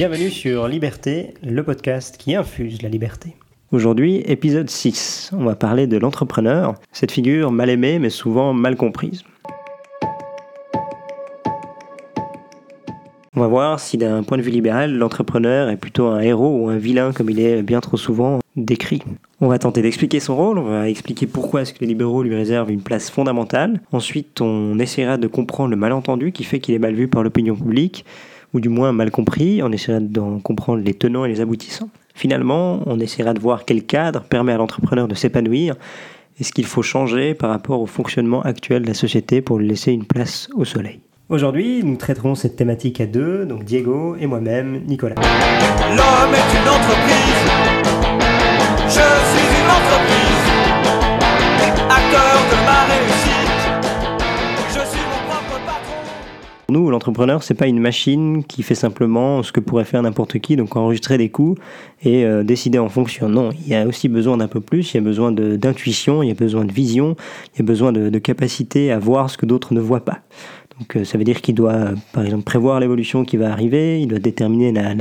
Bienvenue sur Liberté, le podcast qui infuse la liberté. Aujourd'hui, épisode 6. On va parler de l'entrepreneur, cette figure mal aimée mais souvent mal comprise. On va voir si d'un point de vue libéral, l'entrepreneur est plutôt un héros ou un vilain comme il est bien trop souvent décrit. On va tenter d'expliquer son rôle, on va expliquer pourquoi est-ce que les libéraux lui réservent une place fondamentale. Ensuite, on essaiera de comprendre le malentendu qui fait qu'il est mal vu par l'opinion publique, ou du moins mal compris. On essaiera d'en comprendre les tenants et les aboutissants. Finalement, on essaiera de voir quel cadre permet à l'entrepreneur de s'épanouir et ce qu'il faut changer par rapport au fonctionnement actuel de la société pour lui laisser une place au soleil. Aujourd'hui, nous traiterons cette thématique à deux, donc Diego et moi-même, Nicolas. L'homme est une. Pour nous, l'entrepreneur, c'est pas une machine qui fait simplement ce que pourrait faire n'importe qui, donc enregistrer des coûts et euh, décider en fonction. Non, il y a aussi besoin d'un peu plus, il y a besoin d'intuition, il y a besoin de vision, il y a besoin de, de capacité à voir ce que d'autres ne voient pas. Donc euh, ça veut dire qu'il doit, par exemple, prévoir l'évolution qui va arriver, il doit déterminer la,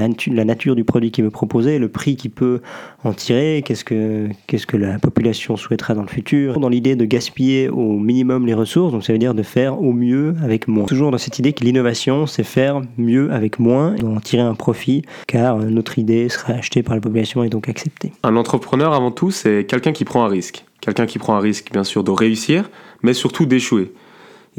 nature du produit qu'il veut proposer, le prix qu'il peut en tirer, qu'est-ce que, que la population souhaitera dans le futur, dans l'idée de gaspiller au minimum les ressources, donc ça veut dire de faire au mieux avec moins. Toujours dans cette idée que l'innovation, c'est faire mieux avec moins, et en tirer un profit, car notre idée sera achetée par la population et donc acceptée. Un entrepreneur, avant tout, c'est quelqu'un qui prend un risque. Quelqu'un qui prend un risque, bien sûr, de réussir, mais surtout d'échouer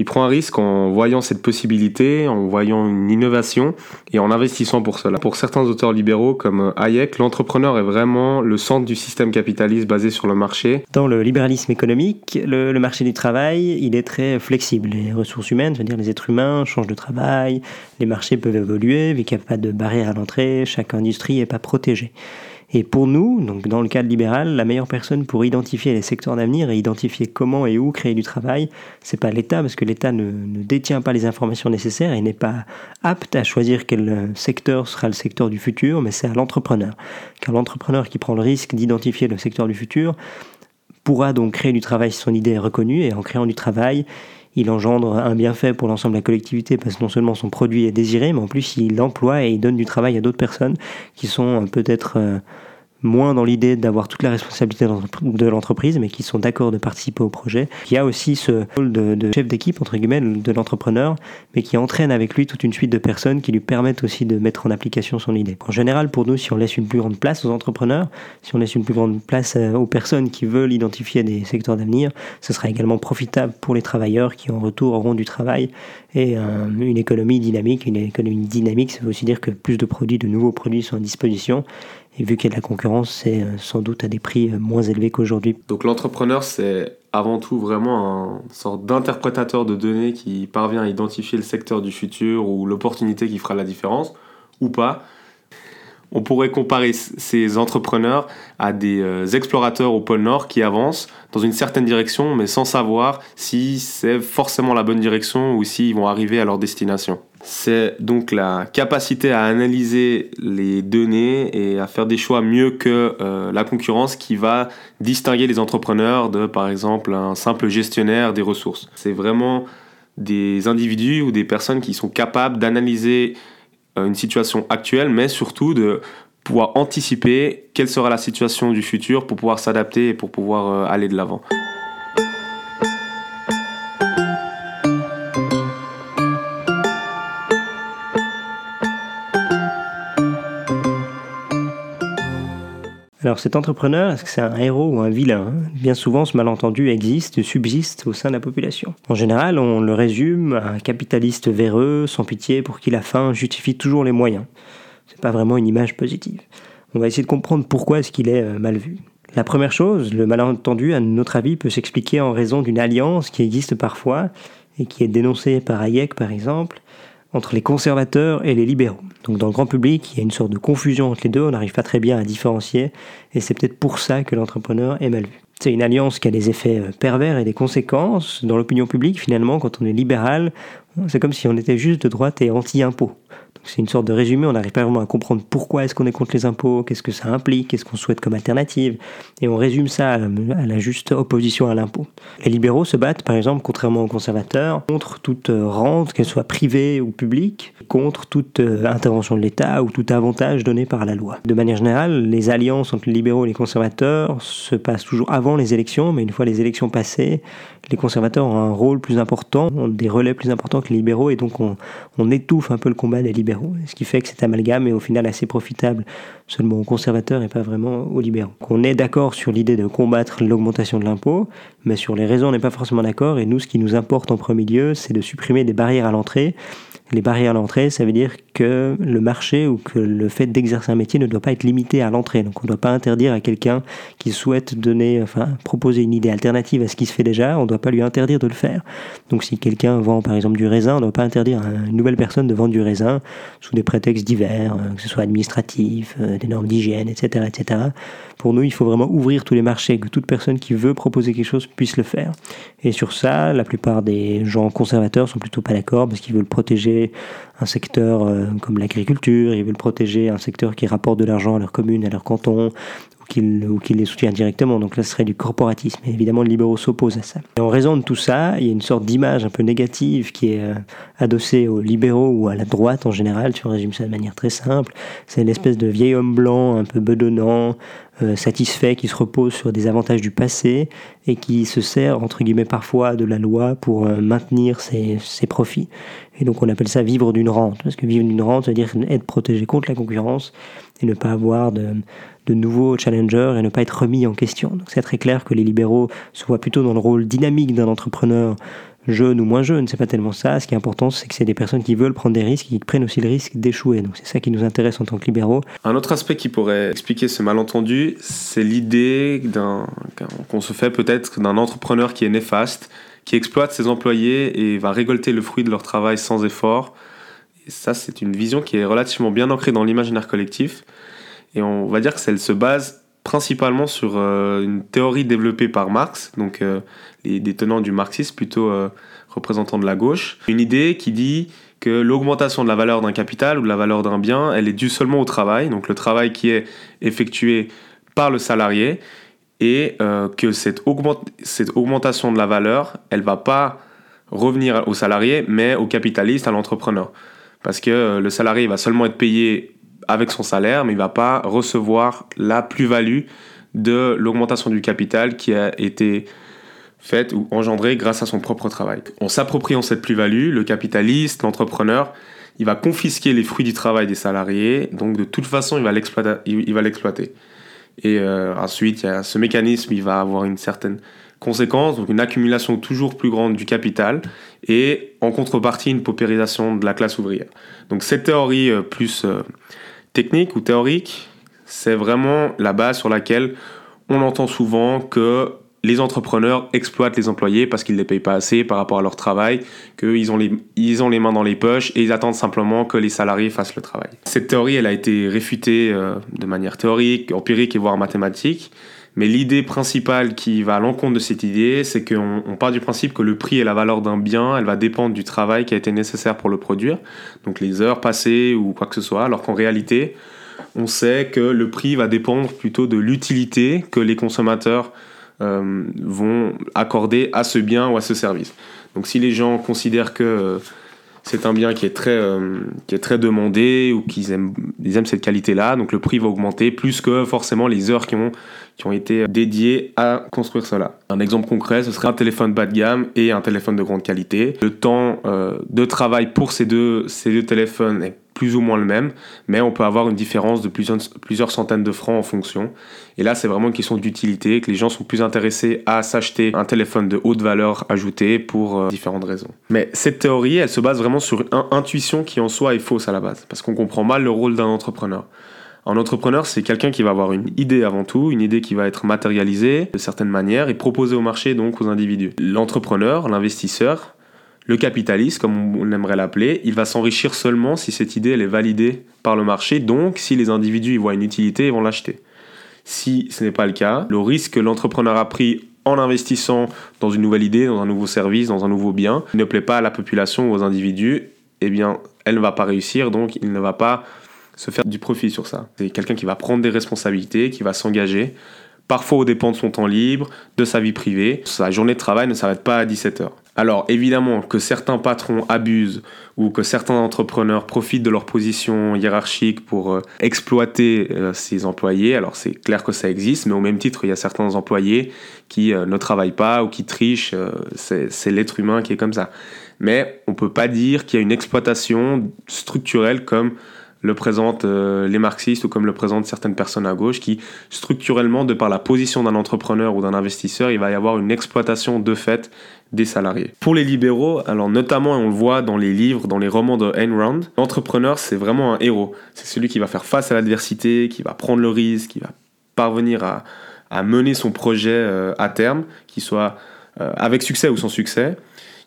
il prend un risque en voyant cette possibilité, en voyant une innovation et en investissant pour cela. Pour certains auteurs libéraux comme Hayek, l'entrepreneur est vraiment le centre du système capitaliste basé sur le marché. Dans le libéralisme économique, le, marché du travail, il est très flexible. Les ressources humaines, c'est-à-dire les êtres humains, changent de travail, les marchés peuvent évoluer, vu qu'il n'y a pas de barrière à l'entrée, chaque industrie n'est pas protégée. Et pour nous, donc dans le cadre libéral, la meilleure personne pour identifier les secteurs d'avenir et identifier comment et où créer du travail, c'est pas l'État, parce que l'État ne, détient pas les informations nécessaires et n'est pas apte à choisir quel secteur sera le secteur du futur, mais c'est à l'entrepreneur. Car l'entrepreneur qui prend le risque d'identifier le secteur du futur pourra donc créer du travail si son idée est reconnue, et en créant du travail, il engendre un bienfait pour l'ensemble de la collectivité parce que non seulement son produit est désiré, mais en plus il emploie et il donne du travail à d'autres personnes qui sont peut-être euh, moins dans l'idée d'avoir toute la responsabilité de l'entreprise, mais qui sont d'accord de participer au projet. Il y a aussi ce rôle de, chef d'équipe, entre guillemets, de l'entrepreneur, mais qui entraîne avec lui toute une suite de personnes qui lui permettent aussi de mettre en application son idée. En général, pour nous, si on laisse une plus grande place aux entrepreneurs, si on laisse une plus grande place euh, aux personnes qui veulent identifier des secteurs d'avenir, ce sera également profitable pour les travailleurs qui, en retour, auront du travail et euh, une économie dynamique. Une économie dynamique, ça veut aussi dire que plus de produits, de nouveaux produits sont à disposition et vu qu'il y a de la concurrence, c'est euh, sans doute à des prix euh, moins élevés qu'aujourd'hui. Donc l'entrepreneur, c'est avant tout vraiment une sorte d'interprétateur de données qui parvient à identifier le secteur du futur ou l'opportunité qui fera la différence, ou pas. On pourrait comparer ces entrepreneurs à des euh, explorateurs au pôle Nord qui avancent dans une certaine direction, mais sans savoir si c'est forcément la bonne direction ou s'ils vont arriver à leur destination. C'est donc la capacité à analyser les données et à faire des choix mieux que euh, la concurrence qui va distinguer les entrepreneurs de, par exemple, un simple gestionnaire des ressources. C'est vraiment des individus ou des personnes qui sont capables d'analyser euh, une situation actuelle, mais surtout de pouvoir anticiper quelle sera la situation du futur pour pouvoir s'adapter et pour pouvoir euh, aller de l'avant. Alors cet entrepreneur, est-ce que c'est un héros ou un vilain? Bien souvent, ce malentendu existe, subsiste au sein de la population. En général, on le résume à un capitaliste véreux, sans pitié, pour qui la fin justifie toujours les moyens. C'est pas vraiment une image positive. On va essayer de comprendre pourquoi est-ce qu'il est euh, mal vu. La première chose, le malentendu, à notre avis, peut s'expliquer en raison d'une alliance qui existe parfois et qui est dénoncée par Hayek, par exemple, entre les conservateurs et les libéraux. Donc dans le grand public, il y a une sorte de confusion entre les deux, on n'arrive pas très bien à différencier, et c'est peut-être pour ça que l'entrepreneur est mal vu. C'est une alliance qui a des effets euh, pervers et des conséquences dans l'opinion publique. Finalement, quand on est libéral, C'est comme si on était juste de droite et anti-impôt. C'est une sorte de résumé, on n'arrive pas vraiment à comprendre pourquoi est-ce qu'on est contre les impôts, qu'est-ce que ça implique, qu'est-ce qu'on souhaite comme alternative, et on résume ça à la juste opposition à l'impôt. Les libéraux se battent, par exemple, contrairement aux conservateurs, contre toute rente, qu'elle soit privée ou publique, contre toute euh, intervention de l'État ou tout avantage donné par la loi. De manière générale, les alliances entre les libéraux et les conservateurs se passent toujours avant les élections, mais une fois les élections passées, les conservateurs ont un rôle plus important, ont des relais plus importants que les libéraux, et donc on, étouffe un peu le combat des libéraux. Ce qui fait que cet amalgame est au final assez profitable seulement aux conservateurs et pas vraiment aux libéraux. On est d'accord sur l'idée de combattre l'augmentation de l'impôt, mais sur les raisons on n'est pas forcément d'accord, et nous ce qui nous importe en premier lieu, c'est de supprimer des barrières à l'entrée les barrières à l'entrée, ça veut dire que le marché ou que le fait d'exercer un métier ne doit pas être limité à l'entrée. Donc on ne doit pas interdire à quelqu'un qui souhaite donner, enfin, proposer une idée alternative à ce qui se fait déjà, on ne doit pas lui interdire de le faire. Donc si quelqu'un vend par exemple du raisin, on ne doit pas interdire à une nouvelle personne de vendre du raisin sous des prétextes divers, euh, que ce soit administratif, euh, des normes d'hygiène, etc., etc. Pour nous, il faut vraiment ouvrir tous les marchés, que toute personne qui veut proposer quelque chose puisse le faire. Et sur ça, la plupart des gens conservateurs sont plutôt pas d'accord parce qu'ils veulent protéger un secteur euh, comme l'agriculture, ils veulent protéger un secteur qui rapporte de l'argent à leur commune, à leur canton, ou qu'il les soutient directement. Donc là, ce serait du corporatisme. Et évidemment, le libéraux s'oppose à ça. Et en raison de tout ça, il y a une sorte d'image un peu négative qui est euh, adossée aux libéraux ou à la droite en général. Tu résumes ça de manière très simple. C'est une espèce de vieil homme blanc, un peu bedonnant, satisfait, qui se repose sur des avantages du passé et qui se sert, entre guillemets, parfois de la loi pour euh, maintenir ses, ses, profits. Et donc on appelle ça vivre d'une rente. Parce que vivre d'une rente, ça veut dire être protégé contre la concurrence et ne pas avoir de, de nouveaux challengers et ne pas être remis en question. Donc c'est très clair que les libéraux se voient plutôt dans le rôle dynamique d'un entrepreneur jeune ou moins jeune, c'est pas tellement ça. Ce qui est important, c'est que c'est des personnes qui veulent prendre des risques qui prennent aussi le risque d'échouer. Donc c'est ça qui nous intéresse en tant que libéraux. Un autre aspect qui pourrait expliquer ce malentendu, c'est l'idée qu'on se fait peut-être d'un entrepreneur qui est néfaste, qui exploite ses employés et va récolter le fruit de leur travail sans effort. Et ça, c'est une vision qui est relativement bien ancrée dans l'imaginaire collectif. Et on va dire que celle se base principalement sur euh, une théorie développée par Marx, donc euh, les, des tenants du marxisme, plutôt euh, représentants de la gauche. Une idée qui dit que l'augmentation de la valeur d'un capital ou de la valeur d'un bien, elle est due seulement au travail, donc le travail qui est effectué par le salarié, et que cette, cette augmentation de la valeur, elle va pas revenir au salarié, mais au capitaliste, à l'entrepreneur. Parce que le salarié va seulement être payé avec son salaire, mais il ne va pas recevoir la plus-value de l'augmentation du capital qui a été faite ou engendrée grâce à son propre travail. En s'appropriant cette plus-value, le capitaliste, l'entrepreneur, il va confisquer les fruits du travail des salariés, donc de toute façon, il va l'exploiter. Et euh, ensuite, il y a ce mécanisme, il va avoir une certaine conséquence, donc une accumulation toujours plus grande du capital, et en contrepartie, une paupérisation de la classe ouvrière. Donc cette théorie euh, plus euh, technique ou théorique, c'est vraiment la base sur laquelle on entend souvent que les entrepreneurs exploitent les employés parce qu'ils ne les payent pas assez par rapport à leur travail, qu'ils ont les, ont les mains dans les poches et ils attendent simplement que les salariés fassent le travail. Cette théorie, elle a été réfutée euh, de manière théorique, empirique et voire mathématique. Mais l'idée principale qui va à l'encontre de cette idée, c'est qu'on on part du principe que le prix et la valeur d'un bien, elle va dépendre du travail qui a été nécessaire pour le produire, donc les heures passées ou quoi que ce soit, alors qu'en réalité, on sait que le prix va dépendre plutôt de l'utilité que les consommateurs euh, vont accorder à ce bien ou à ce service. Donc si les gens considèrent que euh, c'est un bien qui est très, euh, demandé ou qu'ils aiment, cette qualité-là, donc le prix va augmenter plus que forcément les heures qui ont, qui ont été dédiées à construire cela. Un exemple concret, ce serait un téléphone bas de gamme et un téléphone de grande qualité. Le temps euh, de travail pour ces deux, ces deux téléphones est plus ou moins le même, mais on peut avoir une différence de plusieurs, centaines de francs en fonction. Et là, c'est vraiment une question d'utilité, que les gens sont plus intéressés à s'acheter un téléphone de haute valeur ajoutée pour euh, différentes raisons. Mais cette théorie, elle se base vraiment sur une intuition qui en soi est fausse à la base, parce qu'on comprend mal le rôle d'un entrepreneur. Un entrepreneur, c'est quelqu'un qui va avoir une idée avant tout, une idée qui va être matérialisée de certaines manières et proposée au marché, donc aux individus. L'entrepreneur, l'investisseur, le capitaliste, comme on aimerait l'appeler, il va s'enrichir seulement si cette idée elle est validée par le marché, donc si les individus y voient une utilité, ils vont l'acheter. Si ce n'est pas le cas, le risque que l'entrepreneur a pris en investissant dans une nouvelle idée, dans un nouveau service, dans un nouveau bien, ne plaît pas à la population ou aux individus, eh bien, elle ne va pas réussir, donc il ne va pas se faire du profit sur ça. C'est quelqu'un qui va prendre des responsabilités, qui va s'engager, parfois au dépend de son temps libre, de sa vie privée. Sa journée de travail ne s'arrête pas à 17 heures. Alors évidemment que certains patrons abusent ou que certains entrepreneurs profitent de leur position hiérarchique pour euh, exploiter euh, ses employés, alors c'est clair que ça existe, mais au même titre, il y a certains employés qui euh, ne travaillent pas ou qui trichent, c'est l'être humain qui est comme ça. Mais on ne peut pas dire qu'il y a une exploitation structurelle comme le présentent euh, les marxistes ou comme le présentent certaines personnes à gauche qui, structurellement, de par la position d'un entrepreneur ou d'un investisseur, il va y avoir une exploitation de fait des salariés. Pour les libéraux, alors notamment, on le voit dans les livres, dans les romans de Ayn l'entrepreneur, c'est vraiment un héros. C'est celui qui va faire face à l'adversité, qui va prendre le risque, qui va parvenir à, mener son projet euh, à terme, qu'il soit euh, avec succès ou sans succès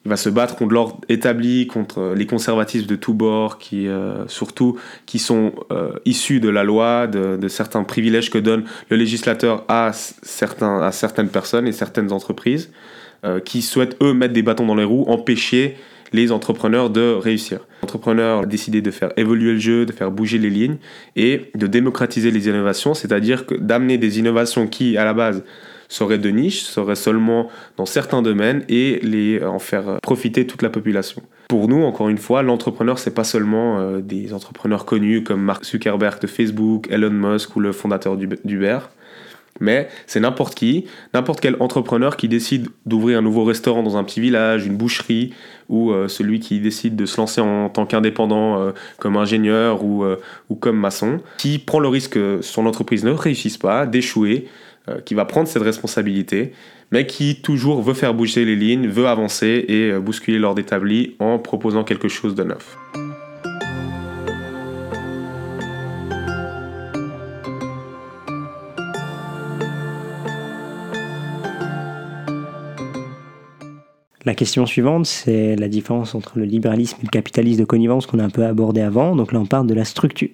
il va se battre contre l'ordre établi, contre les conservatismes de tous bords, qui euh, surtout qui sont euh, issus de la loi, de, certains privilèges que donne le législateur à, certaines personnes et certaines entreprises, euh, qui souhaitent eux mettre des bâtons dans les roues, empêcher les entrepreneurs de réussir. L'entrepreneur a décidé de faire évoluer le jeu, de faire bouger les lignes et de démocratiser les innovations, c'est-à-dire d'amener des innovations qui, à la base, seraient de niche, seraient seulement dans certains domaines et les, en faire profiter toute la population. Pour nous, encore une fois, l'entrepreneur, c'est pas seulement euh, des entrepreneurs connus comme Mark Zuckerberg de Facebook, Elon Musk ou le fondateur d'Uber, mais c'est n'importe qui, n'importe quel entrepreneur qui décide d'ouvrir un nouveau restaurant dans un petit village, une boucherie, ou euh, celui qui décide de se lancer en tant qu'indépendant euh, comme ingénieur ou, ou comme maçon, qui prend le risque que son entreprise ne réussisse pas, d'échouer, euh, qui va prendre cette responsabilité, mais qui toujours veut faire bouger les lignes, veut avancer et euh, bousculer l'ordre établi en proposant quelque chose de neuf. La question suivante, c'est la différence entre le libéralisme et le capitalisme de connivence qu'on a un peu abordé avant. Donc là, on parle de la structure.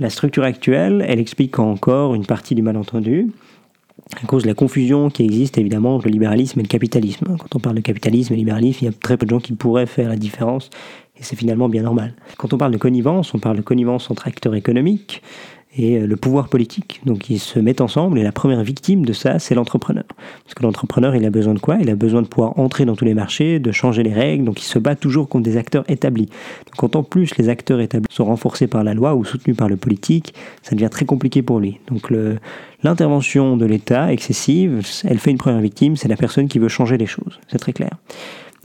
La structure actuelle, elle explique encore une partie du malentendu à cause de la confusion qui existe évidemment entre le libéralisme et le capitalisme. Quand on parle de capitalisme et libéralisme, il y a très peu de gens qui pourraient faire la différence, et c'est finalement bien normal. Quand on parle de connivence, on parle de connivence entre acteurs économiques, et euh, le pouvoir politique. Donc ils se mettent ensemble et la première victime de ça, c'est l'entrepreneur. Parce que l'entrepreneur, il a besoin de quoi? Il a besoin de pouvoir entrer dans tous les marchés, de changer les règles, donc il se bat toujours contre des acteurs établis. Donc quand en plus les acteurs établis sont renforcés par la loi ou soutenus par le politique, ça devient très compliqué pour lui. Donc l'intervention de l'État excessive, elle fait une première victime, c'est la personne qui veut changer les choses. C'est très clair.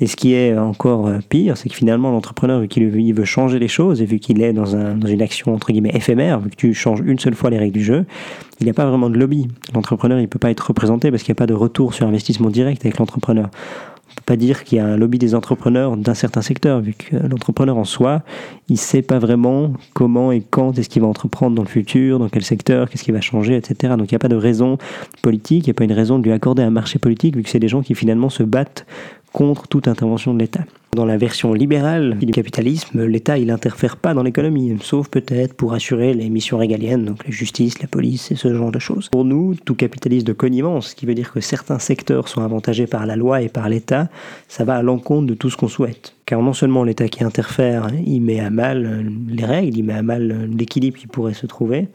Et ce qui est encore euh, pire, c'est que finalement, l'entrepreneur, vu qu'il veut changer les choses et vu qu'il est dans, un, dans, une action entre guillemets éphémère, vu que tu changes une seule fois les règles du jeu, il n'y a pas vraiment de lobby. L'entrepreneur, il ne peut pas être représenté parce qu'il n'y a pas de retour sur investissement direct avec l'entrepreneur. On ne peut pas dire qu'il y a un lobby des entrepreneurs d'un certain secteur, vu que l'entrepreneur en soi, il ne sait pas vraiment comment et quand est-ce qu'il va entreprendre dans le futur, dans quel secteur, qu'est-ce qui va changer, etc. Donc il n'y a pas de raison politique, il n'y a pas une raison de lui accorder un marché politique, vu que c'est des gens qui finalement se battent contre toute intervention de l'État. Dans la version libérale du capitalisme, l'État il n'interfère pas dans l'économie, sauf peut-être pour assurer les missions régaliennes, donc la justice, la police et ce genre de choses. Pour nous, tout capitaliste de connivence, ce qui veut dire que certains secteurs sont avantagés par la loi et par l'État, ça va à l'encontre de tout ce qu'on souhaite. Car non seulement l'État qui interfère, il met à mal les règles, il met à mal l'équilibre qui pourrait se trouver,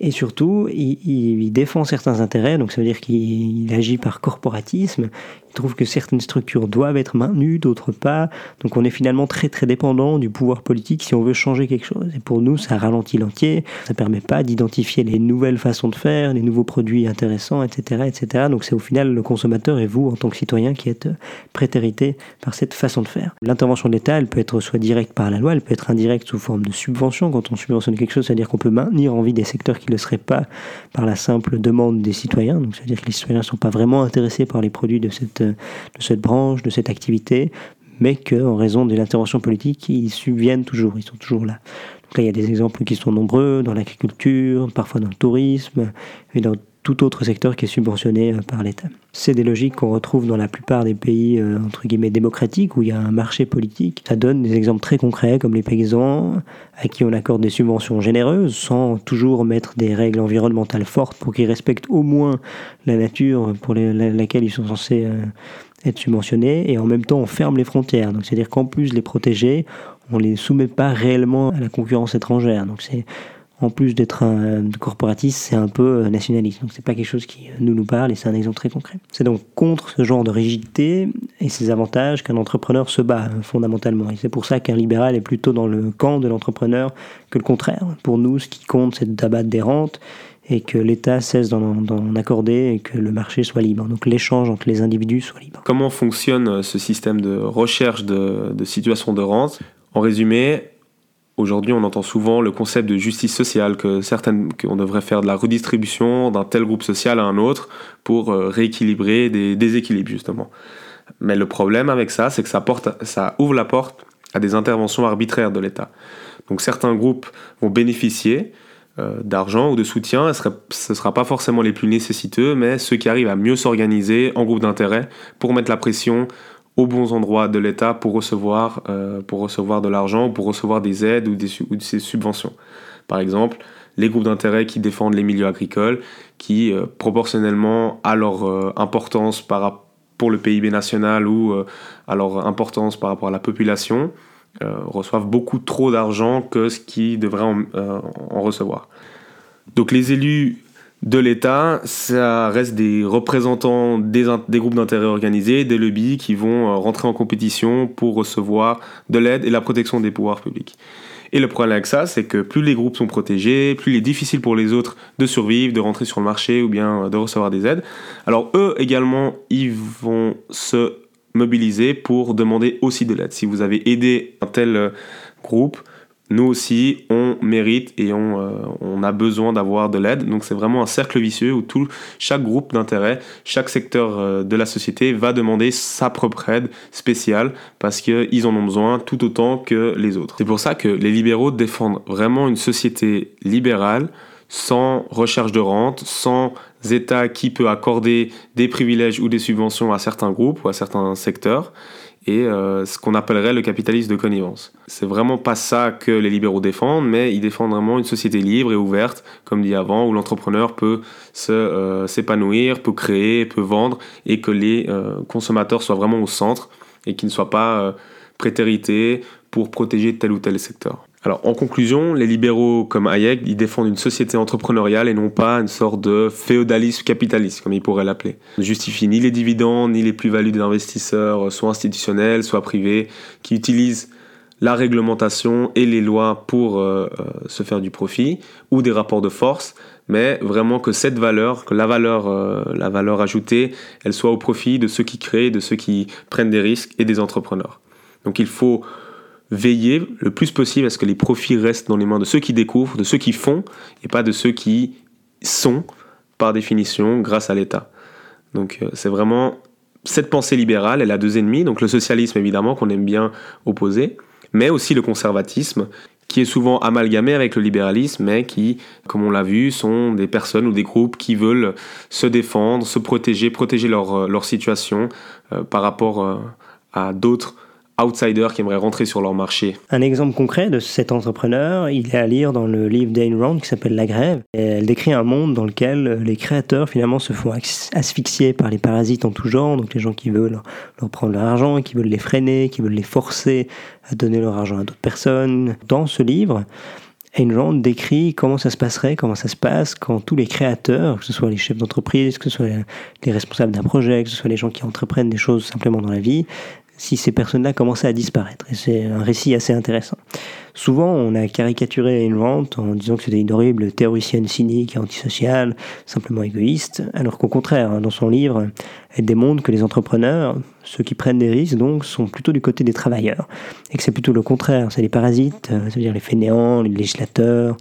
et surtout, il, défend certains intérêts, donc ça veut dire qu'il agit par corporatisme, trouve que certaines structures doivent être maintenues, d'autres pas. Donc on est finalement très très dépendant du pouvoir politique si on veut changer quelque chose. Et pour nous, ça ralentit l'entier. Ça permet pas d'identifier les nouvelles façons de faire, les nouveaux produits intéressants, etc., etc. Donc c'est au final le consommateur et vous en tant que citoyen qui êtes prétérité par cette façon de faire. L'intervention de l'État, elle peut être soit directe par la loi, elle peut être indirecte sous forme de subvention. Quand on subventionne quelque chose, c'est-à-dire qu'on peut maintenir en vie des secteurs qui ne le seraient pas par la simple demande des citoyens. Donc c'est-à-dire que les citoyens ne sont pas vraiment intéressés par les produits de cette de cette branche, de cette activité, mais qu'en raison de l'intervention politique, ils subviennent toujours, ils sont toujours là. Donc là, il y a des exemples qui sont nombreux dans l'agriculture, parfois dans le tourisme, et dans tout autre secteur qui est subventionné euh, par l'État. C'est des logiques qu'on retrouve dans la plupart des pays euh, entre guillemets démocratiques où il y a un marché politique. Ça donne des exemples très concrets comme les paysans à qui on accorde des subventions généreuses sans toujours mettre des règles environnementales fortes pour qu'ils respectent au moins la nature pour laquelle ils sont censés euh, être subventionnés et en même temps on ferme les frontières. Donc c'est-à-dire qu'en plus les protéger, on les soumet pas réellement à la concurrence étrangère. Donc c'est en plus d'être un corporatiste, c'est un peu nationaliste. Donc c'est pas quelque chose qui nous nous parle et c'est un exemple très concret. C'est donc contre ce genre de rigidité et ses avantages qu'un entrepreneur se bat fondamentalement. Et c'est pour ça qu'un libéral est plutôt dans le camp de l'entrepreneur que le contraire. Pour nous, ce qui compte, c'est d'abattre des rentes et que l'État cesse d'en accorder et que le marché soit libre. Donc l'échange entre les individus soit libre. Comment fonctionne ce système de recherche de, de situations de rente En résumé, Aujourd'hui, on entend souvent le concept de justice sociale, que certaines, qu'on devrait faire de la redistribution d'un tel groupe social à un autre pour euh, rééquilibrer des déséquilibres, justement. Mais le problème avec ça, c'est que ça, ouvre la porte à des interventions arbitraires de l'État. Donc certains groupes vont bénéficier euh, d'argent ou de soutien, ce ne sera pas forcément les plus nécessiteux, mais ceux qui arrivent à mieux s'organiser en groupe d'intérêt pour mettre la pression aux bons endroits de l'État pour recevoir, euh, pour recevoir de l'argent, pour recevoir des aides ou des, subventions. Par exemple, les groupes d'intérêt qui défendent les milieux agricoles, qui, euh, proportionnellement à leur euh, importance pour le PIB national ou à leur importance par rapport à la population, reçoivent beaucoup trop d'argent que ce qui devrait en, en recevoir. Donc les élus de l'État, ça reste des représentants des, groupes d'intérêt organisés, des lobbies qui vont euh, rentrer en compétition pour recevoir de l'aide et la protection des pouvoirs publics. Et le problème avec ça, c'est que plus les groupes sont protégés, plus il est difficile pour les autres de survivre, de rentrer sur le marché ou bien euh, de recevoir des aides. Alors eux également, ils vont se mobiliser pour demander aussi de l'aide. Si vous avez aidé un tel euh, groupe, nous aussi, on mérite et on, euh, on a besoin d'avoir de l'aide. Donc c'est vraiment un cercle vicieux où tout, chaque groupe d'intérêt, chaque secteur euh, de la société va demander sa propre aide spéciale parce qu'ils en ont besoin tout autant que les autres. C'est pour ça que les libéraux défendent vraiment une société libérale sans recherche de rente, sans État qui peut accorder des privilèges ou des subventions à certains groupes ou à certains secteurs et euh, ce qu'on appellerait le capitalisme de connivence. C'est vraiment pas ça que les libéraux défendent, mais ils défendent vraiment une société libre et ouverte, comme dit avant, où l'entrepreneur peut euh, s'épanouir, peut créer, peut vendre, et que les euh, consommateurs soient vraiment au centre et qu'ils ne soient pas prétérités pour protéger tel ou tel secteur. Alors, en conclusion, les libéraux comme Hayek, ils défendent une société entrepreneuriale et non pas une sorte de féodalisme capitaliste, comme ils pourraient l'appeler. Ne justifie ni les dividendes, ni les plus-values des investisseurs, soit institutionnels, soit privés, qui utilisent la réglementation et les lois pour euh, euh, se faire du profit, ou des rapports de force, mais vraiment que cette valeur, que la valeur, euh, la valeur ajoutée, elle soit au profit de ceux qui créent, de ceux qui prennent des risques et des entrepreneurs. Donc il faut veiller le plus possible à ce que les profits restent dans les mains de ceux qui découvrent, de ceux qui font, et pas de ceux qui sont, par définition, grâce à l'État. Donc euh, c'est vraiment cette pensée libérale, elle a deux ennemis, donc le socialisme évidemment qu'on aime bien opposer, mais aussi le conservatisme, qui est souvent amalgamé avec le libéralisme, mais qui, comme on l'a vu, sont des personnes ou des groupes qui veulent se défendre, se protéger, protéger leur, euh, situation euh, par rapport à d'autres outsiders qui aimeraient rentrer sur leur marché. Un exemple concret de cet entrepreneur, il est à lire dans le livre d'Ayn Rand qui s'appelle La Grève. elle décrit un monde dans lequel les créateurs finalement se font asphyxier par les parasites en tout genre, donc les gens qui veulent leur prendre leur argent, qui veulent les freiner, qui veulent les forcer à donner leur argent à d'autres personnes. Dans ce livre, Ayn Rand décrit comment ça se passerait, comment ça se passe quand tous les créateurs, que ce soit les chefs d'entreprise, que ce soit les responsables d'un projet, que ce soit les gens qui entreprennent des choses simplement dans la vie, si ces personnes-là commençaient à disparaître. Et c'est un récit assez intéressant. Souvent, on a caricaturé une vente en disant que c'était une horrible théoricienne cynique antisociale, simplement égoïste, alors qu'au contraire, hein, dans son livre, elle démontre que les entrepreneurs, ceux qui prennent des risques, donc, sont plutôt du côté des travailleurs. Et que c'est plutôt le contraire, c'est les parasites, euh, c'est-à-dire les fainéants, les législateurs,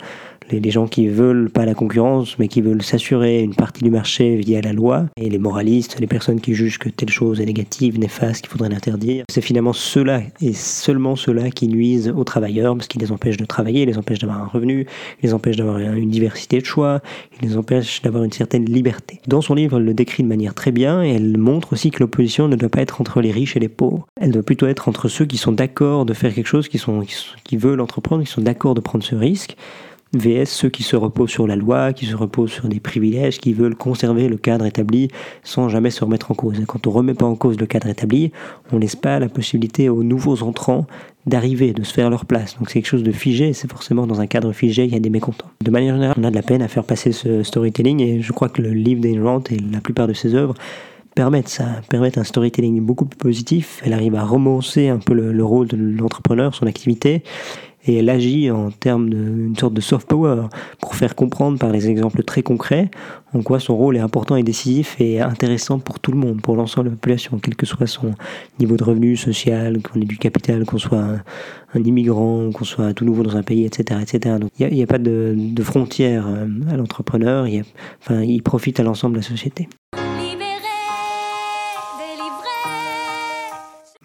les, gens qui veulent pas la concurrence, mais qui veulent s'assurer une partie du marché via la loi, et les moralistes, les personnes qui jugent que telle chose est négative, néfaste, qu'il faudrait l'interdire. C'est finalement ceux-là, et seulement ceux-là, qui nuisent aux travailleurs, parce qu'ils les empêchent de travailler, ils les empêchent d'avoir un revenu, ils les empêchent d'avoir une diversité de choix, ils les empêchent d'avoir une certaine liberté. Dans son livre, elle le décrit de manière très bien, et elle montre aussi que l'opposition ne doit pas être entre les riches et les pauvres. Elle doit plutôt être entre ceux qui sont d'accord de faire quelque chose, qui, sont, qui veulent entreprendre, qui sont d'accord de prendre ce risque, VS ceux qui se reposent sur la loi, qui se reposent sur des privilèges, qui veulent conserver le cadre établi sans jamais se remettre en cause. Et quand on ne remet pas en cause le cadre établi, on laisse pas la possibilité aux nouveaux entrants d'arriver, de se faire leur place. Donc c'est quelque chose de figé, c'est forcément dans un cadre figé, il y a des mécontents. De manière générale, on a de la peine à faire passer ce storytelling et je crois que le livre d'Ayn et la plupart de ses œuvres permettent ça, permettent un storytelling beaucoup plus positif. Elle arrive à romancer un peu le rôle de l'entrepreneur, son activité, et elle agit en termes d'une sorte de soft power pour faire comprendre par les exemples très concrets en quoi son rôle est important et décisif et intéressant pour tout le monde, pour l'ensemble de la population, quel que soit son niveau de revenu social, qu'on ait du capital, qu'on soit un, immigrant, qu'on soit tout nouveau dans un pays, etc. etc. Donc il n'y a, pas de, de frontières euh, à l'entrepreneur, enfin, il profite à l'ensemble de la société.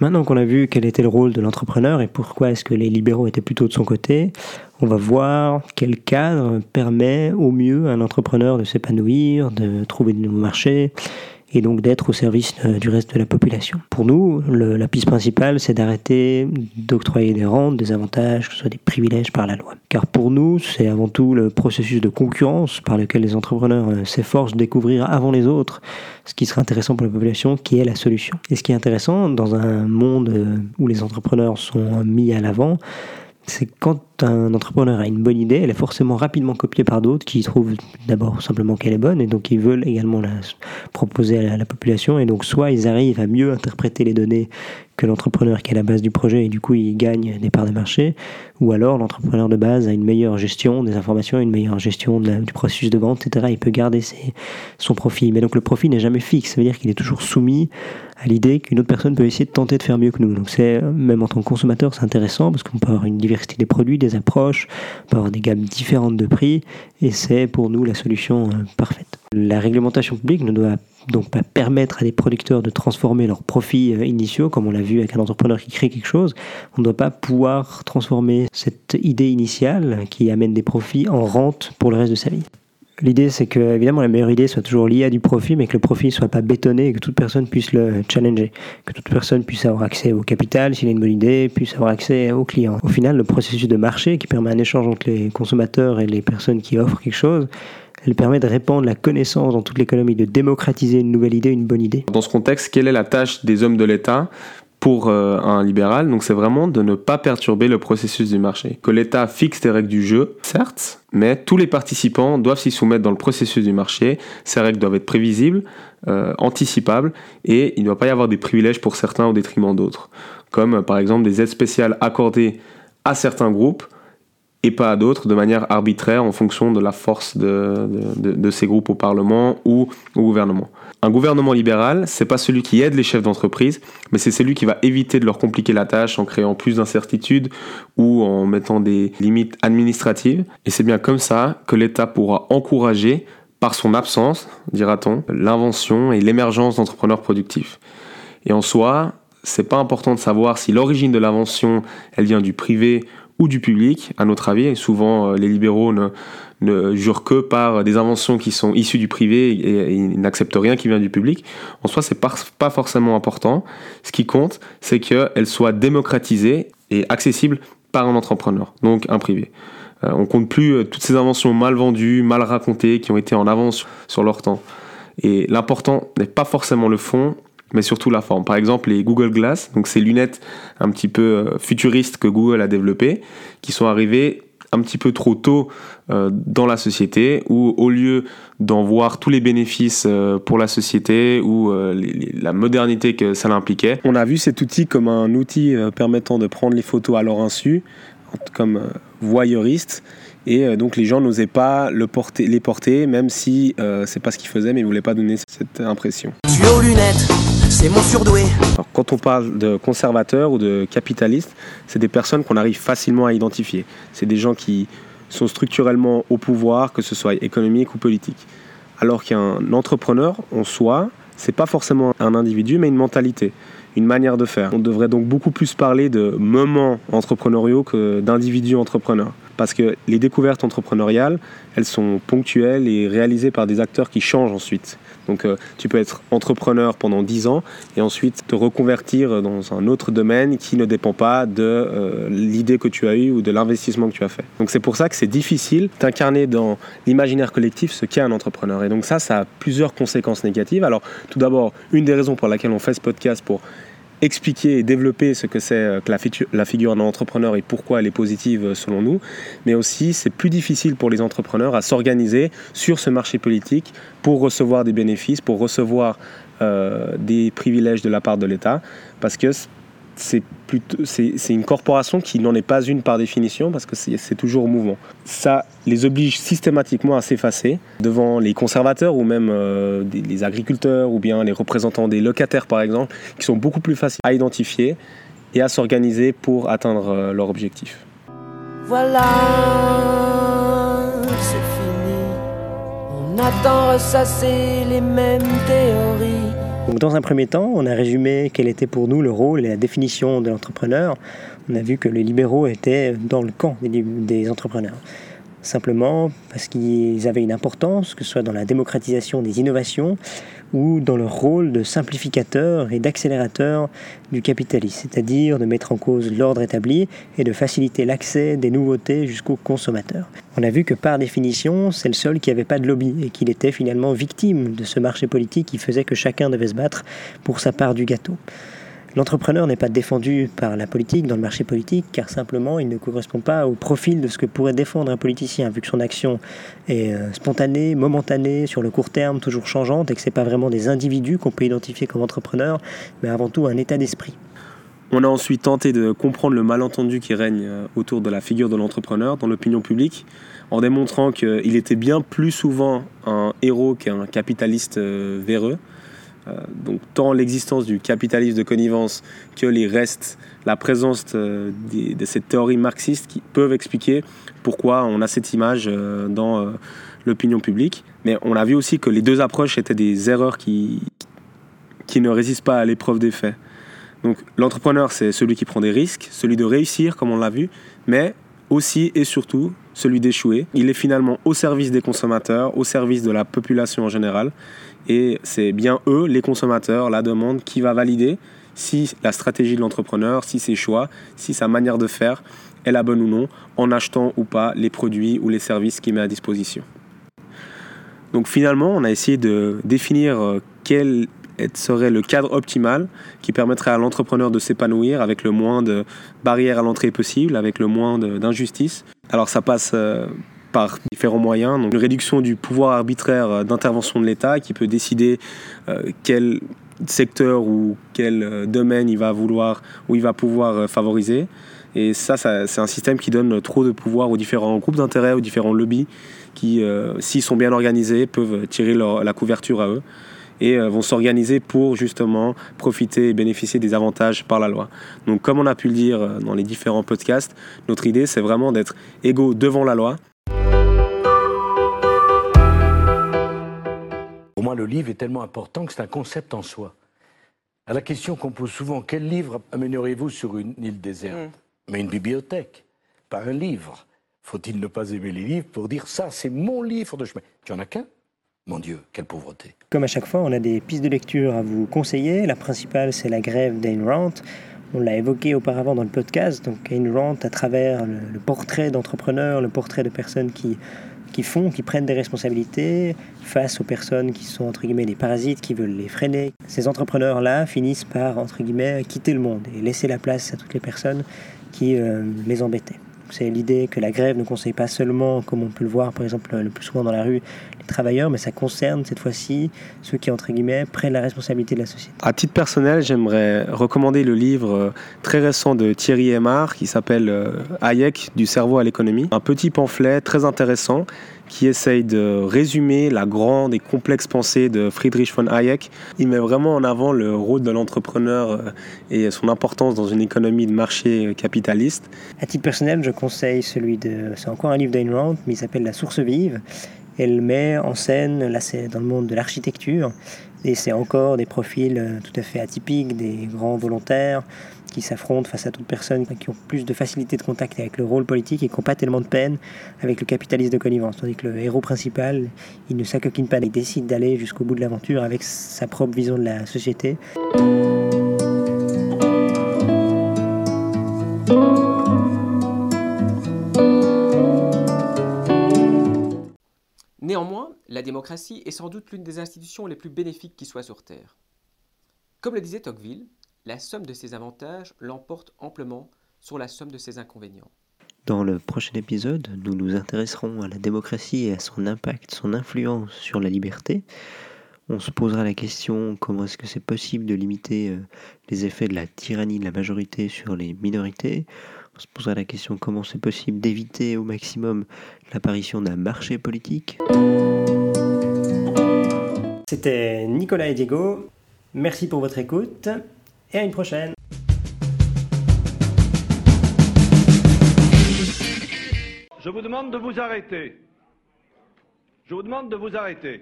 Maintenant qu'on a vu quel était le rôle de l'entrepreneur et pourquoi est-ce que les libéraux étaient plutôt de son côté, on va voir quel cadre permet au mieux à un entrepreneur de s'épanouir, de trouver de nouveaux marchés et donc d'être au service euh, du reste de la population. Pour nous, la piste principale, c'est d'arrêter d'octroyer des rentes, des avantages, que ce soit des privilèges par la loi. Car pour nous, c'est avant tout le processus de concurrence par lequel les entrepreneurs euh, s'efforcent de découvrir avant les autres ce qui serait intéressant pour la population, qui est la solution. Et ce qui est intéressant dans un monde euh, où les entrepreneurs sont mis à l'avant, c'est quand un entrepreneur a une bonne idée, elle est forcément rapidement copiée par d'autres qui trouvent d'abord simplement qu'elle est bonne et donc ils veulent également la proposer à la, population et donc soit ils arrivent à mieux interpréter les données que l'entrepreneur qui est à la base du projet et du coup il gagne des parts de marché ou alors l'entrepreneur de base a une meilleure gestion des informations, une meilleure gestion du processus de vente, etc. Il peut garder son profit. Mais donc le profit n'est jamais fixe, ça veut dire qu'il est toujours soumis à l'idée qu'une autre personne peut essayer de tenter de faire mieux que nous. Donc c'est même en tant que consommateur c'est intéressant parce qu'on peut avoir une diversité des produits, des approches, on avoir des gammes différentes de prix et c'est pour nous la solution euh, parfaite. La réglementation publique ne doit donc pas permettre à des producteurs de transformer leurs profits euh, initiaux, comme on l'a vu avec un entrepreneur qui crée quelque chose. On ne doit pas pouvoir transformer cette idée initiale qui amène des profits en rente pour le reste de sa vie. L'idée, c'est que, évidemment, la meilleure idée soit toujours liée à du profit, mais que le profit ne soit pas bétonné et que toute personne puisse le challenger. Que toute personne puisse avoir accès au capital, s'il a une bonne idée, puisse avoir accès aux clients. Au final, le processus de marché qui permet un échange entre les consommateurs et les personnes qui offrent quelque chose, elle permet de répandre la connaissance dans toute l'économie, de démocratiser une nouvelle idée, une bonne idée. Dans ce contexte, quelle est la tâche des hommes de l'État pour euh, un libéral, donc c'est vraiment de ne pas perturber le processus du marché. Que l'État fixe les règles du jeu, certes, mais tous les participants doivent s'y soumettre dans le processus du marché. Ces règles doivent être prévisibles, euh, anticipables, et il ne doit pas y avoir des privilèges pour certains au détriment d'autres, comme euh, par exemple des aides spéciales accordées à certains groupes et pas à d'autres de manière arbitraire en fonction de la force de, de, ces groupes au Parlement ou au gouvernement. Un gouvernement libéral, c'est pas celui qui aide les chefs d'entreprise, mais c'est celui qui va éviter de leur compliquer la tâche en créant plus d'incertitudes ou en mettant des limites administratives. Et c'est bien comme ça que l'État pourra encourager, par son absence, dira-t-on, l'invention et l'émergence d'entrepreneurs productifs. Et en soi, c'est pas important de savoir si l'origine de l'invention, elle vient du privé ou du public, à notre avis. Et souvent, euh, les libéraux ne, jurent que par des inventions qui sont issues du privé et, ils n'acceptent rien qui vient du public. En soi, c'est pas, pas forcément important. Ce qui compte, c'est qu'elles soient démocratisées et accessibles par un entrepreneur, donc un privé. Euh, on compte plus euh, toutes ces inventions mal vendues, mal racontées, qui ont été en avance sur leur temps. Et l'important n'est pas forcément le fond, mais surtout la forme. Par exemple, les Google Glass, donc ces lunettes un petit peu euh, futuristes que Google a développées, qui sont arrivées un petit peu trop tôt euh, dans la société, où au lieu d'en voir tous les bénéfices euh, pour la société ou la modernité que ça impliquait, on a vu cet outil comme un outil permettant de prendre les photos à leur insu, comme voyeuriste, et donc les gens n'osaient pas le porter, les porter, même si c'est pas ce qu'ils faisaient, mais ils voulaient pas donner cette impression. lunettes c'est mon surdoué. quand on parle de conservateurs ou de capitalistes, c'est des personnes qu'on arrive facilement à identifier. C'est des gens qui sont structurellement au pouvoir, que ce soit économique ou politique. Alors qu'un entrepreneur en soi, c'est pas forcément un individu, mais une mentalité, une manière de faire. On devrait donc beaucoup plus parler de moments entrepreneuriaux que d'individus entrepreneurs parce que les découvertes entrepreneuriales, elles sont ponctuelles et réalisées par des acteurs qui changent ensuite. Donc euh, tu peux être entrepreneur pendant 10 ans et ensuite te reconvertir dans un autre domaine qui ne dépend pas de euh, l'idée que tu as eue ou de l'investissement que tu as fait. Donc c'est pour ça que c'est difficile d'incarner dans l'imaginaire collectif ce qu'est un entrepreneur. Et donc ça, ça a plusieurs conséquences négatives. Alors tout d'abord, une des raisons pour laquelle on fait ce podcast pour expliquer et développer ce que c'est euh, que la, figure d'un entrepreneur et pourquoi elle est positive euh, selon nous, mais aussi c'est plus difficile pour les entrepreneurs à s'organiser sur ce marché politique pour recevoir des bénéfices, pour recevoir euh, des privilèges de la part de l'État, parce que c'est c'est une corporation qui n'en est pas une par définition parce que c'est toujours au mouvement. Ça les oblige systématiquement à s'effacer devant les conservateurs ou même euh, les agriculteurs ou bien les représentants des locataires par exemple, qui sont beaucoup plus faciles à identifier et à s'organiser pour atteindre euh, leur objectif. Voilà, c'est fini. On attend ressasser les mêmes théories dans un premier temps, on a résumé quel était pour nous le rôle et la définition de l'entrepreneur. On a vu que les libéraux étaient dans le camp des entrepreneurs simplement parce qu'ils avaient une importance, que ce soit dans la démocratisation des innovations ou dans leur rôle de simplificateur et d'accélérateur du capitalisme, c'est-à-dire de mettre en cause l'ordre établi et de faciliter l'accès des nouveautés jusqu'aux consommateurs. On a vu que par définition, c'est le seul qui n'avait pas de lobby et qu'il était finalement victime de ce marché politique qui faisait que chacun devait se battre pour sa part du gâteau. L'entrepreneur n'est pas défendu par la politique, dans le marché politique, car simplement il ne correspond pas au profil de ce que pourrait défendre un politicien, vu que son action est euh, spontanée, momentanée, sur le court terme, toujours changeante, et que ce n'est pas vraiment des individus qu'on peut identifier comme entrepreneurs, mais avant tout un état d'esprit. On a ensuite tenté de comprendre le malentendu qui règne euh, autour de la figure de l'entrepreneur dans l'opinion publique, en démontrant qu'il était bien plus souvent un héros qu'un capitaliste euh, véreux donc tant l'existence du capitalisme de connivence que les restes, la présence de, cette théorie marxiste qui peuvent expliquer pourquoi on a cette image euh, dans euh, l'opinion publique. Mais on a vu aussi que les deux approches étaient des erreurs qui, qui ne résistent pas à l'épreuve des faits. Donc l'entrepreneur, c'est celui qui prend des risques, celui de réussir, comme on l'a vu, mais aussi et surtout celui d'échouer. Il est finalement au service des consommateurs, au service de la population en général. Et c'est bien eux, les consommateurs, la demande, qui va valider si la stratégie de l'entrepreneur, si ses choix, si sa manière de faire est la bonne ou non, en achetant ou pas les produits ou les services qu'il met à disposition. Donc finalement, on a essayé de définir euh, quel serait le cadre optimal qui permettrait à l'entrepreneur de s'épanouir avec le moins de barrières à l'entrée possible, avec le moins d'injustice. Alors ça passe euh, par différents moyens, donc une réduction du pouvoir arbitraire euh, d'intervention de l'État qui peut décider euh, quel secteur ou quel domaine il va vouloir ou il va pouvoir favoriser. Et ça, c'est un système qui donne trop de pouvoir aux différents groupes d'intérêt, aux différents lobbies qui, s'ils sont bien organisés, peuvent tirer la couverture à eux et euh, vont s'organiser pour justement profiter et bénéficier des avantages par la loi. Donc comme on a pu le dire euh, dans les différents podcasts, notre idée c'est vraiment d'être égaux devant la loi. Pour moi, le livre est tellement important que c'est un concept en soi. À la question qu'on pose souvent, quel livre amènerez-vous sur une île déserte mm. Mais une bibliothèque, pas un livre. Faut-il ne pas aimer les livres pour dire ça, c'est mon livre de chemin? Tu en as qu'un mon Dieu, quelle pauvreté. Comme à chaque fois, on a des pistes de lecture à vous conseiller. La principale, c'est La grève d'Ayn Rand. On l'a évoqué auparavant dans le podcast. Donc, Ayn Rand, à travers le, portrait d'entrepreneurs, le portrait de personnes qui, qui font, qui prennent des responsabilités face aux personnes qui sont, entre guillemets, des parasites, qui veulent les freiner. Ces entrepreneurs-là finissent par, entre guillemets, quitter le monde et laisser la place à toutes les personnes qui euh, les embêtaient. C'est l'idée que la grève ne conseille pas seulement, comme on peut le voir par exemple le plus souvent dans la rue, travailleurs, mais ça concerne cette fois-ci ceux qui, entre guillemets, prennent la responsabilité de la société. À titre personnel, j'aimerais recommander le livre euh, très récent de Thierry Aymar qui s'appelle euh, Hayek, du cerveau à l'économie. Un petit pamphlet très intéressant qui essaye de résumer la grande et complexe pensée de Friedrich von Hayek. Il met vraiment en avant le rôle de l'entrepreneur euh, et son importance dans une économie de marché capitaliste. À titre personnel, je conseille celui de... C'est encore un livre d'Ayn Rand, mais il s'appelle La source vive. Elle met en scène, là c'est dans le monde de l'architecture, et c'est encore des profils euh, tout à fait atypiques, des grands volontaires qui s'affrontent face à toute personne qui ont plus de facilité de contact avec le rôle politique et qui n'ont pas tellement de peine avec le capitalisme de connivence. Tandis que le héros principal, il ne s'acoquine pas, il décide d'aller jusqu'au bout de l'aventure avec sa propre vision de la société. Néanmoins, la démocratie est sans doute l'une des institutions les plus bénéfiques qui soient sur Terre. Comme le disait Tocqueville, la somme de ses avantages l'emporte amplement sur la somme de ses inconvénients. Dans le prochain épisode, nous nous intéresserons à la démocratie et à son impact, son influence sur la liberté. On se posera la question comment est-ce que c'est possible de limiter euh, les effets de la tyrannie de la majorité sur les minorités? On se posera la question comment c'est possible d'éviter au maximum l'apparition d'un marché politique? C'était Nicolas et Diego. Merci pour votre écoute et à une prochaine. Je vous demande de vous arrêter. Je vous demande de vous arrêter.